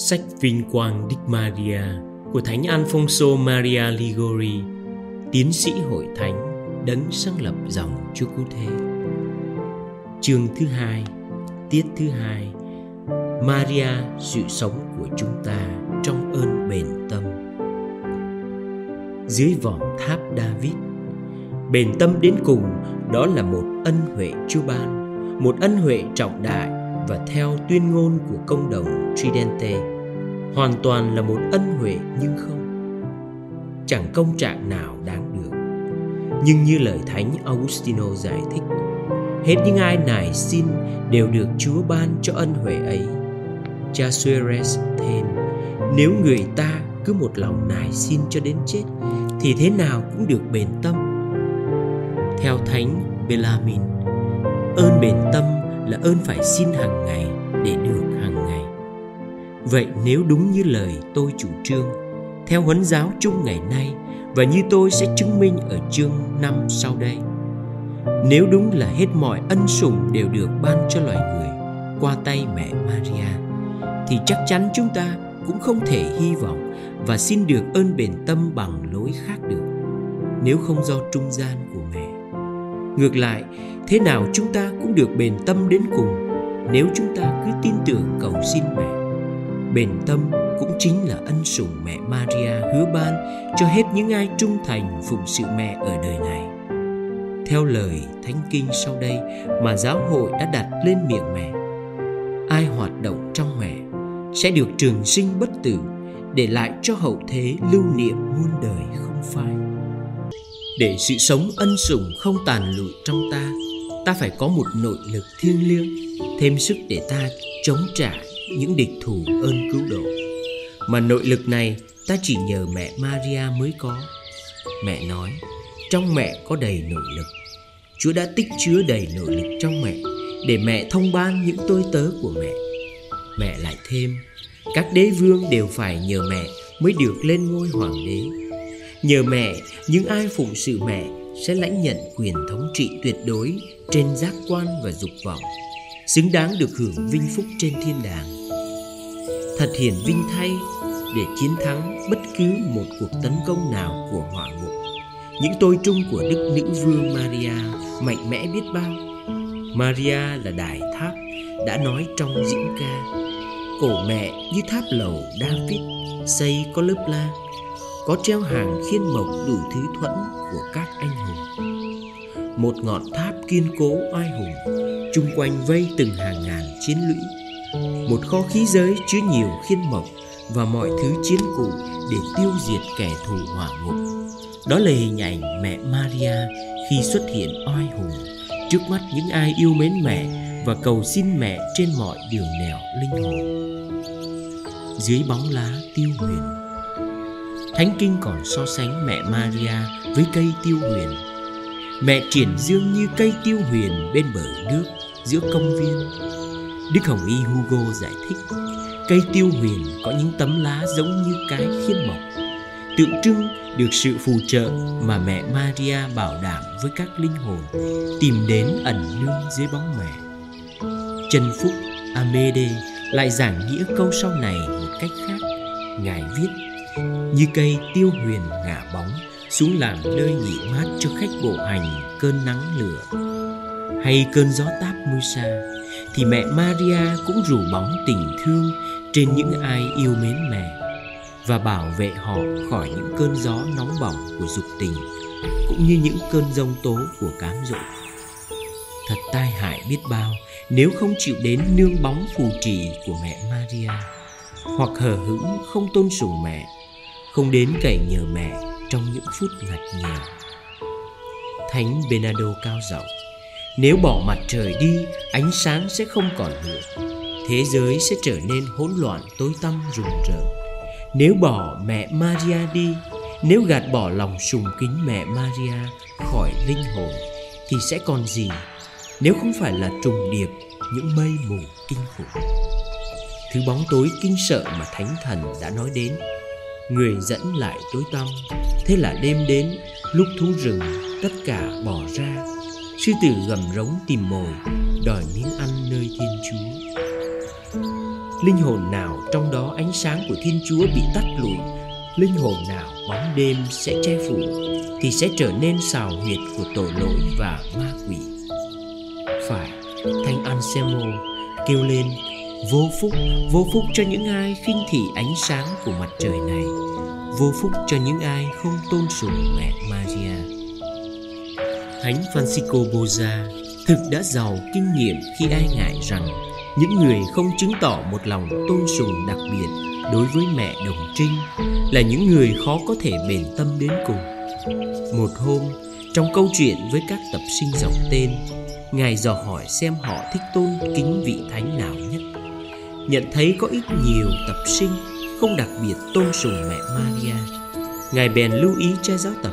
Sách Vinh Quang Đức Maria của Thánh Alfonso Maria Ligori, tiến sĩ hội thánh đấng sáng lập dòng Chúa Cứu Thế. Chương thứ hai, tiết thứ hai, Maria sự sống của chúng ta trong ơn bền tâm. Dưới vòm tháp David, bền tâm đến cùng đó là một ân huệ Chúa ban, một ân huệ trọng đại và theo tuyên ngôn của công đồng Tridente, hoàn toàn là một ân huệ nhưng không, chẳng công trạng nào đáng được. Nhưng như lời thánh Augustino giải thích, hết những ai nài xin đều được Chúa ban cho ân huệ ấy. Cha Suarez thêm nếu người ta cứ một lòng nài xin cho đến chết, thì thế nào cũng được bền tâm. Theo thánh Belamin ơn bền tâm là ơn phải xin hàng ngày để được hàng ngày. Vậy nếu đúng như lời tôi chủ trương, theo huấn giáo chung ngày nay và như tôi sẽ chứng minh ở chương 5 sau đây, nếu đúng là hết mọi ân sủng đều được ban cho loài người qua tay mẹ Maria, thì chắc chắn chúng ta cũng không thể hy vọng và xin được ơn bền tâm bằng lối khác được, nếu không do trung gian của mẹ ngược lại thế nào chúng ta cũng được bền tâm đến cùng nếu chúng ta cứ tin tưởng cầu xin mẹ bền tâm cũng chính là ân sủng mẹ Maria hứa ban cho hết những ai trung thành phụng sự mẹ ở đời này. Theo lời thánh kinh sau đây mà giáo hội đã đặt lên miệng mẹ, ai hoạt động trong mẹ sẽ được trường sinh bất tử để lại cho hậu thế lưu niệm muôn đời không phai. Để sự sống ân sủng không tàn lụi trong ta, ta phải có một nội lực thiêng liêng, thêm sức để ta chống trả những địch thủ ơn cứu độ. Mà nội lực này ta chỉ nhờ mẹ Maria mới có. Mẹ nói trong mẹ có đầy nội lực. Chúa đã tích chứa đầy nội lực trong mẹ để mẹ thông ban những tôi tớ của mẹ. Mẹ lại thêm các đế vương đều phải nhờ mẹ mới được lên ngôi hoàng đế nhờ mẹ, những ai phụng sự mẹ sẽ lãnh nhận quyền thống trị tuyệt đối trên giác quan và dục vọng, xứng đáng được hưởng vinh phúc trên thiên đàng. Thật hiển vinh thay để chiến thắng bất cứ một cuộc tấn công nào của hỏa ngục. Những tôi trung của đức nữ vương maria mạnh mẽ biết bao. Maria là đài tháp, đã nói trong diễn ca. Cổ mẹ như tháp lầu david, xây có lớp la có treo hàng khiên mộc đủ thứ thuẫn của các anh hùng một ngọn tháp kiên cố oai hùng, chung quanh vây từng hàng ngàn chiến lũy một kho khí giới chứa nhiều khiên mộc và mọi thứ chiến cụ để tiêu diệt kẻ thù hỏa ngục. Đó là hình ảnh mẹ Maria khi xuất hiện oai hùng trước mắt những ai yêu mến mẹ và cầu xin mẹ trên mọi đường nẻo linh hồn. Dưới bóng lá tiêu huyền Thánh Kinh còn so sánh mẹ Maria với cây tiêu huyền. Mẹ triển dương như cây tiêu huyền bên bờ nước giữa công viên. Đức Hồng Y Hugo giải thích, Cây tiêu huyền có những tấm lá giống như cái khiên mộc, Tượng trưng được sự phù trợ mà mẹ Maria bảo đảm với các linh hồn Tìm đến ẩn nương dưới bóng mẹ. Trần Phúc Amede lại giảng nghĩa câu sau này một cách khác. Ngài viết như cây tiêu huyền ngả bóng xuống làm nơi nghỉ mát cho khách bộ hành cơn nắng lửa hay cơn gió táp mưa xa thì mẹ Maria cũng rủ bóng tình thương trên những ai yêu mến mẹ và bảo vệ họ khỏi những cơn gió nóng bỏng của dục tình cũng như những cơn giông tố của cám dỗ. Thật tai hại biết bao nếu không chịu đến nương bóng phù trì của mẹ Maria hoặc hờ hững không tôn sùng mẹ, không đến cậy nhờ mẹ trong những phút ngặt nghèo. Thánh benado cao giọng nếu bỏ mặt trời đi, ánh sáng sẽ không còn nữa. Thế giới sẽ trở nên hỗn loạn tối tăm rùng rợn. Nếu bỏ mẹ Maria đi, nếu gạt bỏ lòng sùng kính mẹ Maria khỏi linh hồn, thì sẽ còn gì nếu không phải là trùng điệp những mây mù kinh khủng. Thứ bóng tối kinh sợ mà Thánh Thần đã nói đến Người dẫn lại tối tăm. Thế là đêm đến Lúc thú rừng tất cả bỏ ra. Sư tử gầm rống tìm mồi đòi miếng ăn nơi thiên chúa. Linh hồn nào trong đó ánh sáng của Thiên Chúa bị tắt lụi, linh hồn nào bóng đêm sẽ che phủ, thì sẽ trở nên xào huyệt của tội lỗi và ma quỷ. Phải, thanh Anselmo kêu lên vô phúc, vô phúc cho những ai khinh thị ánh sáng của mặt trời này, vô phúc cho những ai không tôn sùng mẹ Maria. Thánh Francisco Boza thực đã giàu kinh nghiệm khi ai ngại rằng những người không chứng tỏ một lòng tôn sùng đặc biệt đối với mẹ đồng trinh là những người khó có thể bền tâm đến cùng. Một hôm trong câu chuyện với các tập sinh dọc tên ngài dò hỏi xem họ thích tôn kính vị thánh nào nhất nhận thấy có ít nhiều tập sinh không đặc biệt tôn sùng mẹ maria, ngài bèn lưu ý cha giáo tập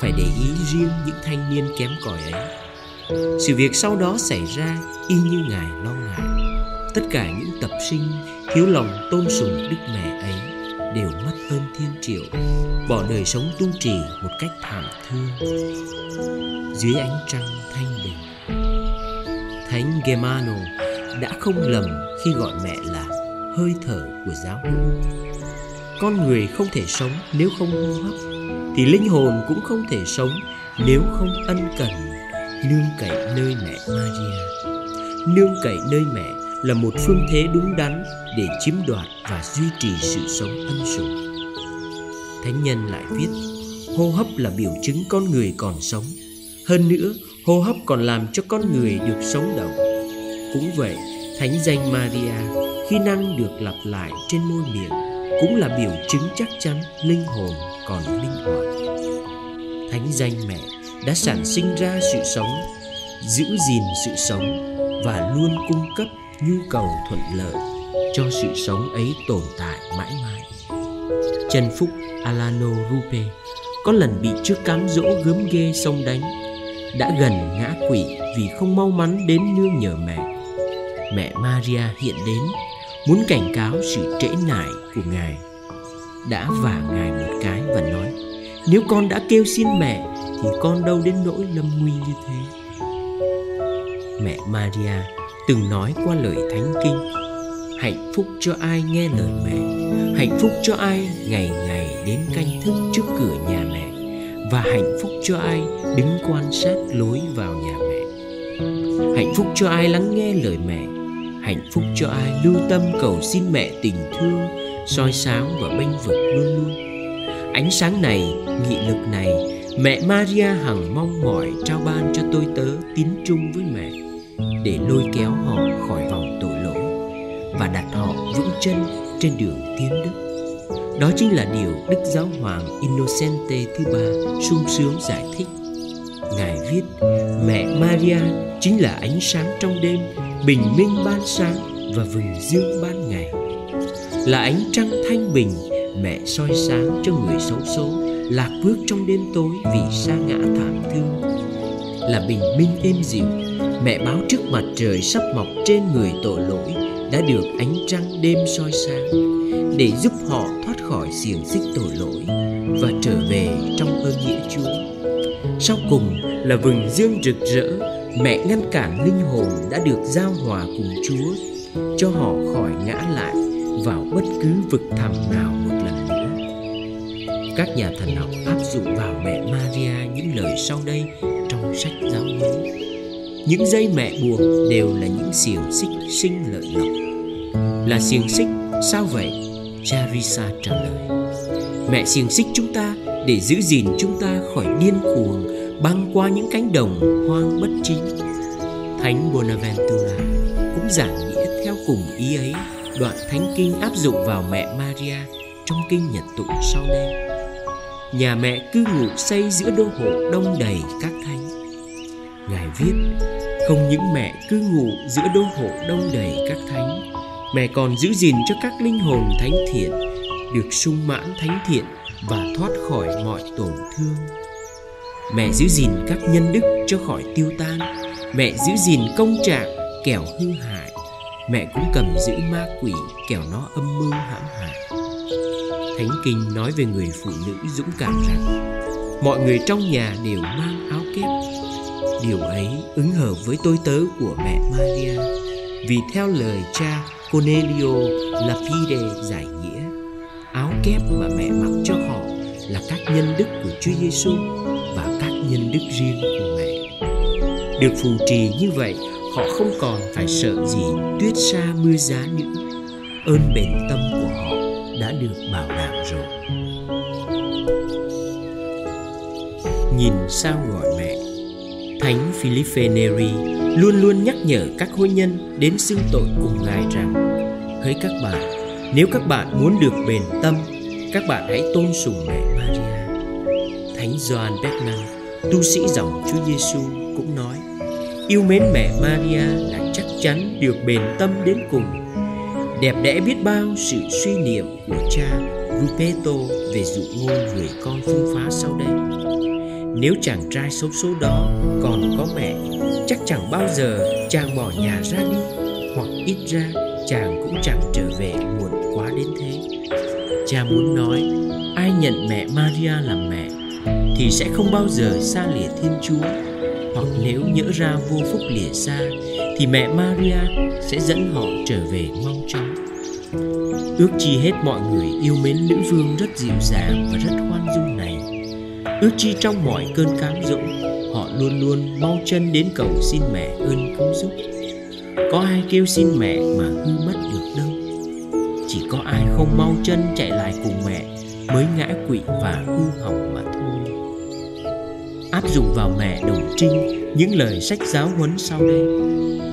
phải để ý riêng những thanh niên kém cỏi ấy sự việc sau đó xảy ra y như ngài lo ngại tất cả những tập sinh thiếu lòng tôn sùng đức mẹ ấy đều mất ơn thiên triệu, bỏ đời sống tu trì một cách thảm thương dưới ánh trăng thanh bình, thánh Gemano đã không lầm khi gọi mẹ là hơi thở của giáo hữu con người không thể sống nếu không hô hấp thì linh hồn cũng không thể sống nếu không ân cần nương cậy nơi mẹ maria nương cậy nơi mẹ là một phương thế đúng đắn để chiếm đoạt và duy trì sự sống ân sủng. Thánh nhân lại viết, hô hấp là biểu chứng con người còn sống. Hơn nữa, hô hấp còn làm cho con người được sống động. Cũng vậy, thánh danh Maria khi năng được lặp lại trên môi miệng cũng là biểu chứng chắc chắn linh hồn còn linh hoạt. Thánh danh mẹ đã sản sinh ra sự sống, giữ gìn sự sống và luôn cung cấp nhu cầu thuận lợi cho sự sống ấy tồn tại mãi mãi. Trần Phúc Alano Rupe có lần bị trước cám dỗ gớm ghê sông đánh, đã gần ngã quỵ vì không mau mắn đến nương nhờ mẹ. Mẹ Maria hiện đến, muốn cảnh cáo sự trễ nải của ngài. Đã vả ngài một cái và nói, nếu con đã kêu xin mẹ thì con đâu đến nỗi lâm nguy như thế. Mẹ Maria từng nói qua lời thánh kinh hạnh phúc cho ai nghe lời mẹ hạnh phúc cho ai ngày ngày đến canh thức trước cửa nhà mẹ và hạnh phúc cho ai đứng quan sát lối vào nhà mẹ hạnh phúc cho ai lắng nghe lời mẹ hạnh phúc cho ai lưu tâm cầu xin mẹ tình thương, soi sáng và bênh vực luôn luôn ánh sáng này, nghị lực này, mẹ maria hằng mong mỏi trao ban cho tôi tớ tín trung với mẹ, để lôi kéo họ khỏi vòng tội lỗi và đặt họ vững chân trên đường tiến đức. Đó chính là điều Đức Giáo Hoàng Innocente thứ ba sung sướng giải thích. Ngài viết, mẹ Maria chính là ánh sáng trong đêm, bình minh ban sáng và vừng dương ban ngày. Là ánh trăng thanh bình, mẹ soi sáng cho người xấu số, lạc bước trong đêm tối vì sa ngã thảm thương. Là bình minh êm dịu, mẹ báo trước mặt trời sắp mọc trên người tội lỗi đã được ánh trăng đêm soi sáng để giúp họ thoát khỏi xiềng xích tội lỗi và trở về trong ơn nghĩa Chúa. Sau cùng là vừng dương rực rỡ, mẹ ngăn cản linh hồn đã được giao hòa cùng Chúa, cho họ khỏi ngã lại vào bất cứ vực thẳm nào một lần nữa. Các nhà thần học áp dụng vào mẹ Maria những lời sau đây trong sách giáo huấn. Những dây mẹ buộc đều là những xiềng xích sinh lợi lộc. Là xiềng xích sao vậy? Charissa trả lời. Mẹ xiềng xích chúng ta để giữ gìn chúng ta khỏi điên cuồng, băng qua những cánh đồng hoang bất chính. Thánh bonaventura cũng giảng nghĩa theo cùng ý ấy. Đoạn thánh kinh áp dụng vào mẹ maria trong kinh nhật tụng sau đây nhà mẹ cư ngụ xây giữa đô hộ đông đầy các thánh. Ngài viết, không những mẹ cư ngụ giữa đô hộ đông đầy các thánh, mẹ còn giữ gìn cho các linh hồn thánh thiện, được sung mãn thánh thiện và thoát khỏi mọi tổn thương. Mẹ giữ gìn các nhân đức cho khỏi tiêu tan. Mẹ giữ gìn công trạng kẻo hư hại. Mẹ cũng cầm giữ ma quỷ kẻo nó âm mưu hãm hại. Thánh kinh nói về người phụ nữ dũng cảm rằng, mọi người trong nhà đều mang áo kép. Điều ấy ứng hợp với tôi tớ của mẹ Maria, Vì theo lời cha Cornelio Lafide giải nghĩa áo kép mà mẹ mặc cho họ là các nhân đức của Chúa Giêsu và các nhân đức riêng của mẹ. Được phù trì như vậy, họ không còn phải sợ gì tuyết xa mưa giá nữa. Ơn bền tâm của họ đã được bảo đảm rồi. Nhìn sao gọi mẹ Thánh Philippe Neri luôn luôn nhắc nhở các hôn nhân đến xưng tội cùng Ngài rằng Hỡi các bạn, nếu các bạn muốn được bền tâm, các bạn hãy tôn sùng mẹ Maria. Thánh Gioan Bernard, tu sĩ dòng Chúa Giêsu cũng nói: Yêu mến mẹ Maria là chắc chắn được bền tâm đến cùng. Đẹp đẽ biết bao sự suy niệm của cha Ruperto về dụ ngôn người con phương phá sau đây. Nếu chàng trai xấu số đó còn có mẹ, chắc chẳng bao giờ chàng bỏ nhà ra đi, hoặc ít ra chàng cũng chẳng trở về muộn quá đến thế. Cha muốn nói, ai nhận mẹ Maria làm mẹ thì sẽ không bao giờ xa lìa Thiên Chúa hoặc nếu nhỡ ra vô phúc lìa xa thì mẹ Maria sẽ dẫn họ trở về mau chóng. Ước chi hết mọi người yêu mến nữ vương rất dịu dàng và rất khoan dung này. Ước chi trong mọi cơn cám dỗ, họ luôn luôn mau chân đến cầu xin mẹ ơn cứu giúp. Có ai kêu xin mẹ mà hư mất được đâu. Chỉ có ai không mau chân chạy lại cùng mẹ mới ngã quỵ và hư hỏng mà thôi. Áp dụng vào mẹ đồng trinh những lời sách giáo huấn sau đây.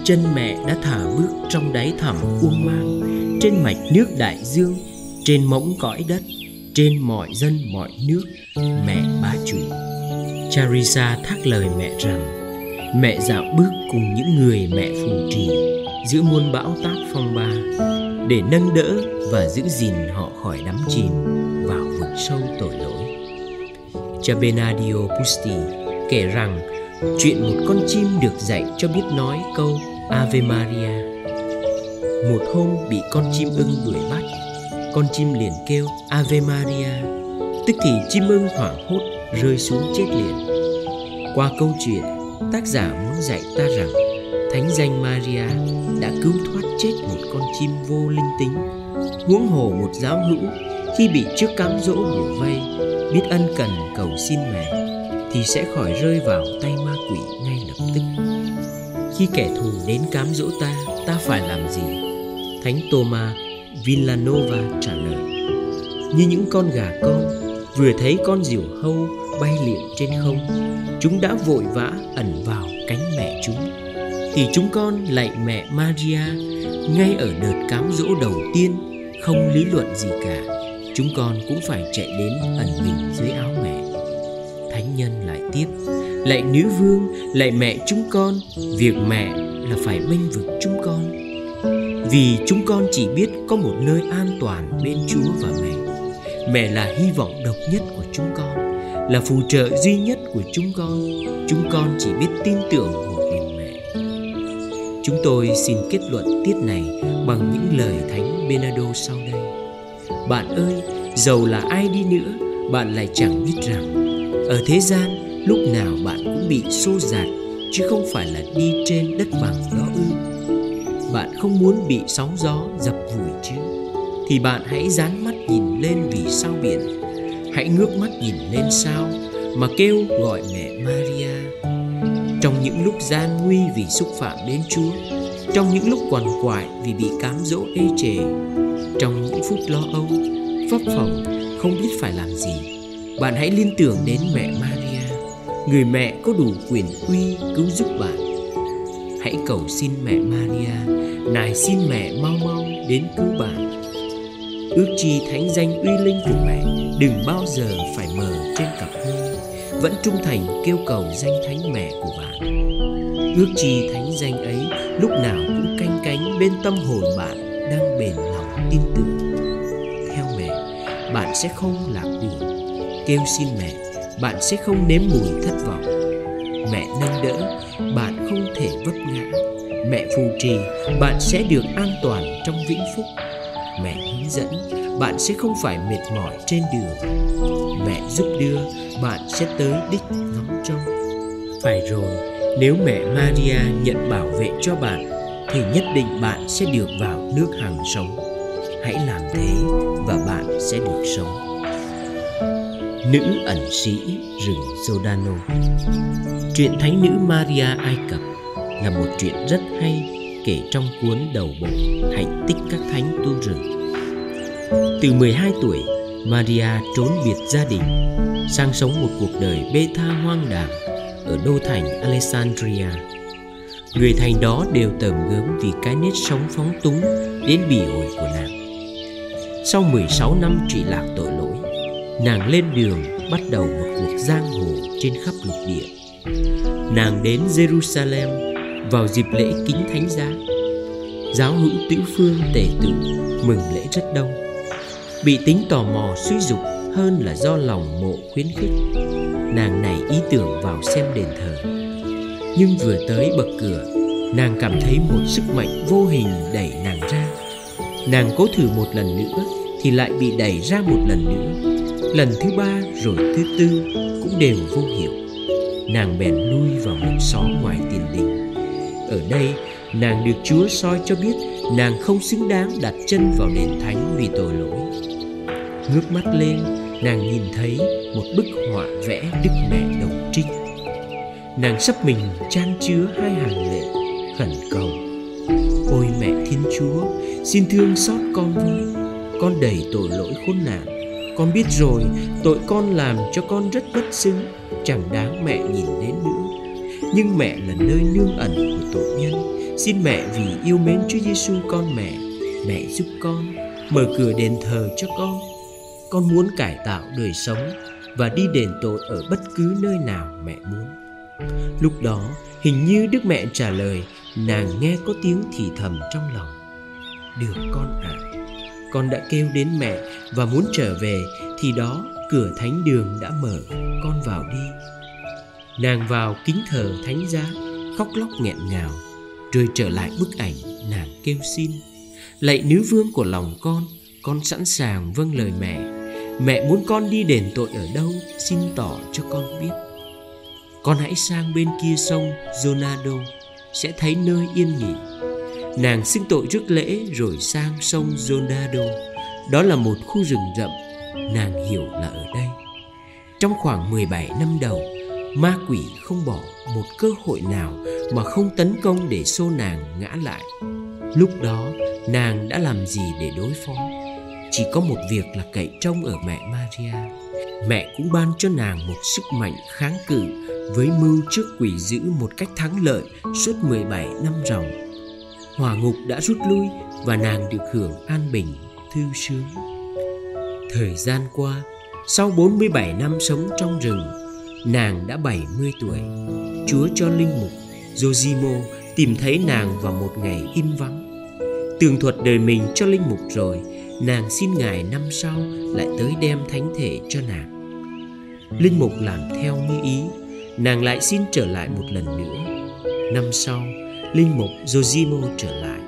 Chân mẹ đã thả bước trong đáy thẳm uông mang trên mạch nước đại dương, trên mỗng cõi đất, trên mọi dân mọi nước, mẹ bá chủ. Charisa thác lời mẹ rằng mẹ dạo bước cùng những người mẹ phù trì giữa muôn bão táp phong ba để nâng đỡ và giữ gìn họ khỏi đắm chìm vào vực sâu tội lỗi cha Benadio Pusti kể rằng chuyện một con chim được dạy cho biết nói câu Ave Maria. Một hôm bị con chim ưng đuổi bắt, con chim liền kêu Ave Maria, tức thì chim ưng hoảng hốt rơi xuống chết liền. Qua câu chuyện, tác giả muốn dạy ta rằng Thánh danh Maria đã cứu thoát chết một con chim vô linh tính, huống hồ một giáo hữu khi bị trước cám dỗ bủa vây biết ân cần cầu xin mẹ thì sẽ khỏi rơi vào tay ma quỷ ngay lập tức. Khi kẻ thù đến cám dỗ ta ta phải làm gì? Thánh Thomas Villanova trả lời. Như những con gà con vừa thấy con diều hâu bay liệng trên không, chúng đã vội vã ẩn vào cánh mẹ chúng. Thì chúng con lạy mẹ Maria, ngay ở đợt cám dỗ đầu tiên, không lý luận gì cả. Chúng con cũng phải chạy đến ẩn mình dưới áo mẹ. Thánh nhân lại tiếp, lạy nữ vương, lạy mẹ chúng con, việc mẹ là phải bênh vực chúng con. Vì chúng con chỉ biết có một nơi an toàn bên chúa và mẹ. Mẹ là hy vọng độc nhất của chúng con là phù trợ duy nhất của chúng con. Chúng con chỉ biết tin tưởng một mình mẹ. Chúng tôi xin kết luận tiết này bằng những lời thánh Benado sau đây. Bạn ơi, giàu là ai đi nữa, bạn lại chẳng biết rằng, ở thế gian, lúc nào bạn cũng bị xô dạt chứ không phải là đi trên đất bằng đó ư. Bạn không muốn bị sóng gió dập vùi chứ, thì bạn hãy dán mắt nhìn lên vì sao biển hãy ngước mắt nhìn lên sao mà kêu gọi mẹ maria trong những lúc gian nguy vì xúc phạm đến chúa trong những lúc quằn quại vì bị cám dỗ ê chề trong những phút lo âu phấp phồng không biết phải làm gì bạn hãy liên tưởng đến mẹ Maria, người mẹ có đủ quyền uy cứu giúp bạn. Hãy cầu xin mẹ Maria, nài xin mẹ mau mau đến cứu bạn. Ước chi thánh danh uy linh của mẹ đừng bao giờ phải mờ trên cặp hương, vẫn trung thành kêu cầu danh thánh mẹ của bạn. Ước chi thánh danh ấy lúc nào cũng canh cánh bên tâm hồn bạn đang bền lòng tin tưởng. Theo mẹ, bạn sẽ không lạc đường kêu xin mẹ bạn sẽ không nếm mùi thất vọng mẹ nâng đỡ bạn không thể vấp ngã mẹ phù trì bạn sẽ được an toàn trong vĩnh phúc dẫn, bạn sẽ không phải mệt mỏi trên đường mẹ giúp đưa, bạn sẽ tới đích ngóng trông phải rồi, nếu mẹ maria nhận bảo vệ cho bạn, thì nhất định bạn sẽ được vào nước hàng sống. Hãy làm thế và bạn sẽ được sống. Nữ ẩn sĩ rừng Giordano Chuyện thánh nữ Maria Ai Cập là một chuyện rất hay kể trong cuốn đầu bộ Hạnh tích các thánh tu rừng. Từ 12 tuổi, Maria trốn biệt gia đình, sang sống một cuộc đời bê tha hoang đàng ở đô thành Alexandria. Người thành đó đều tởm gớm vì cái nết sống phóng túng đến bỉ ổi của nàng. Sau 16 năm trị lạc tội lỗi, nàng lên đường bắt đầu một cuộc giang hồ trên khắp lục địa. Nàng đến Jerusalem vào dịp lễ kính thánh giá. Giáo hữu tiểu phương tể tử mừng lễ rất đông. Bị tính tò mò suy dục hơn là do lòng mộ khuyến khích. Nàng này ý tưởng vào xem đền thờ. Nhưng vừa tới bậc cửa, nàng cảm thấy một sức mạnh vô hình đẩy nàng ra. Nàng cố thử một lần nữa thì lại bị đẩy ra một lần nữa lần thứ ba rồi thứ tư cũng đều vô hiệu nàng bèn lui vào một xó ngoài tiền đình ở đây nàng được chúa soi cho biết nàng không xứng đáng đặt chân vào đền thánh vì tội lỗi ngước mắt lên, nàng nhìn thấy một bức họa vẽ đức mẹ đồng trinh. Nàng sắp mình chan chứa hai hàng lệ, khẩn cầu. Ôi mẹ thiên chúa, xin thương xót con với con đầy tội lỗi khốn nạn. Con biết rồi, tội con làm cho con rất bất xứng. Chẳng đáng mẹ nhìn đến nữa. Nhưng mẹ là nơi nương ẩn của tội nhân. Xin mẹ vì yêu mến Chúa Giêsu con mẹ Mẹ giúp con, Mở cửa đền thờ cho con. Con muốn cải tạo đời sống Và đi đền tội ở bất cứ nơi nào mẹ muốn. Lúc đó, hình như Đức Mẹ trả lời, Nàng nghe có tiếng thì thầm trong lòng. Được con ạ à con đã kêu đến mẹ và muốn trở về, thì đó, cửa thánh đường đã mở, con vào đi. Nàng vào kính thờ thánh giá, khóc lóc nghẹn ngào, rồi trở lại bức ảnh nàng kêu xin. Lạy nữ vương của lòng con con sẵn sàng vâng lời mẹ mẹ muốn con đi đền tội ở đâu, xin tỏ cho con biết. Con hãy sang bên kia sông Zonado sẽ thấy nơi yên nghỉ. Nàng xưng tội trước lễ rồi sang sông Zonado Đó là một khu rừng rậm, Nàng hiểu là ở đây. Trong khoảng 17 năm đầu, Ma quỷ không bỏ một cơ hội nào Mà không tấn công để xô nàng ngã lại. Lúc đó, nàng đã làm gì để đối phó? Chỉ có một việc là cậy trông ở mẹ Maria Mẹ cũng ban cho nàng một sức mạnh kháng cự Với mưu trước quỷ dữ một cách thắng lợi Suốt 17 năm ròng hỏa ngục đã rút lui và nàng được hưởng an bình, thư sướng. Thời gian qua, sau 47 năm sống trong rừng, nàng đã 70 tuổi. Chúa cho linh mục Josimo tìm thấy nàng vào một ngày im vắng. Tường thuật đời mình cho linh mục rồi, nàng xin ngài năm sau lại tới đem thánh thể cho nàng. Linh mục làm theo như ý, nàng lại xin trở lại một lần nữa. Năm sau, linh mục Jojimo trở lại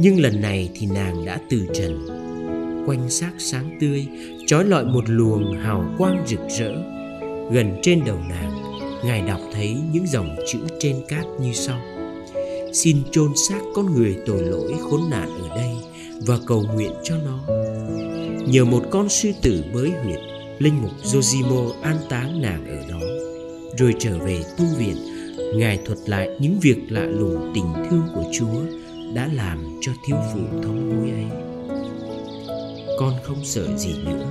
nhưng lần này thì nàng đã từ trần quanh xác sáng tươi trói lọi một luồng hào quang rực rỡ gần trên đầu nàng ngài đọc thấy những dòng chữ trên cát như sau xin chôn xác con người tội lỗi khốn nạn ở đây và cầu nguyện cho nó nhờ một con sư tử mới huyệt, linh mục Josimo an táng nàng ở đó rồi trở về tu viện, Ngài thuật lại những việc lạ lùng tình thương của Chúa đã làm cho thiếu phụ thống hối ấy. Con không sợ gì nữa.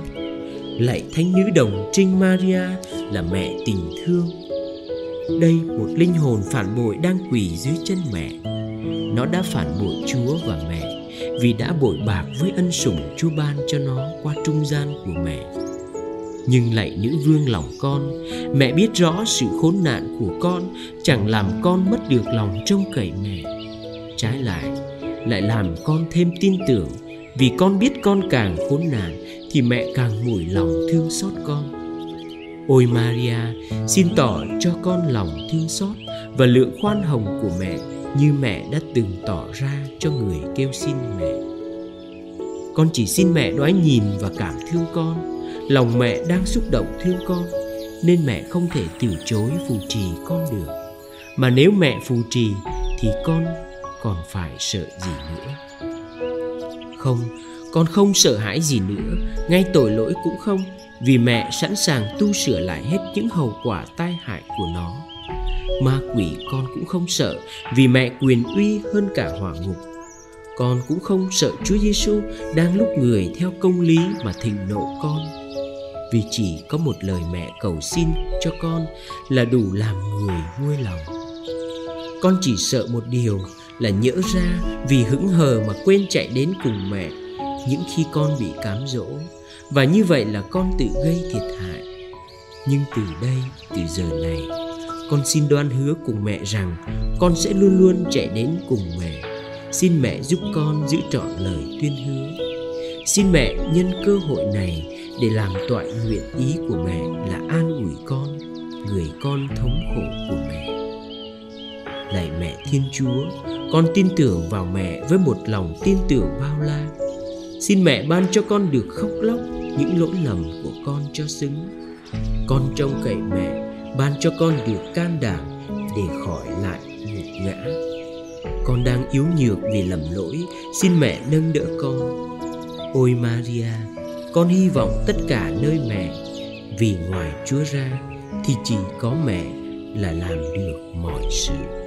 Lạy Thánh Nữ Đồng Trinh Maria là mẹ tình thương. Đây, một linh hồn phản bội đang quỳ dưới chân mẹ. Nó đã phản bội Chúa và mẹ vì đã bội bạc với ân sủng Chúa ban cho nó qua trung gian của mẹ. Nhưng lại nữ vương lòng con, mẹ biết rõ sự khốn nạn của con chẳng làm con mất được lòng trông cậy mẹ. Trái lại lại làm con thêm tin tưởng, vì con biết con càng khốn nạn thì mẹ càng mủi lòng thương xót con. Ôi maria, xin tỏ cho con lòng thương xót và lượng khoan hồng của mẹ như mẹ đã từng tỏ ra cho người kêu xin mẹ. Con chỉ xin mẹ nói nhìn và cảm thương con. Lòng mẹ đang xúc động thương con, nên mẹ không thể từ chối phù trì con được. Mà nếu mẹ phù trì, thì con còn phải sợ gì nữa? Không, con không sợ hãi gì nữa. Ngay tội lỗi cũng không, vì mẹ sẵn sàng tu sửa lại hết những hậu quả tai hại của nó ma quỷ con cũng không sợ, vì mẹ quyền uy hơn cả hỏa ngục. Con cũng không sợ Chúa Giêsu đang lúc người theo công lý mà thịnh nộ con. Vì chỉ có một lời mẹ cầu xin cho con là đủ làm người nguôi lòng. Con chỉ sợ một điều là nhỡ ra vì hững hờ mà quên chạy đến cùng mẹ, những khi con bị cám dỗ. Và như vậy là con tự gây thiệt hại. Nhưng từ đây, từ giờ này con xin đoan hứa cùng mẹ rằng con sẽ luôn luôn chạy đến cùng mẹ. Xin mẹ giúp con giữ trọn lời tuyên hứa. Xin mẹ nhân cơ hội này để làm toại nguyện ý của mẹ là an ủi con, người con thống khổ của mẹ. Lạy mẹ thiên chúa, con tin tưởng vào mẹ với một lòng tin tưởng bao la. Xin mẹ ban cho con được khóc lóc những lỗi lầm của con cho xứng. Con trông cậy mẹ ban cho con được can đảm để khỏi lại ngục ngã con đang yếu nhược vì lầm lỗi, xin mẹ nâng đỡ con. Ôi maria, con hy vọng tất cả nơi mẹ, vì ngoài chúa ra thì chỉ có mẹ là làm được mọi sự.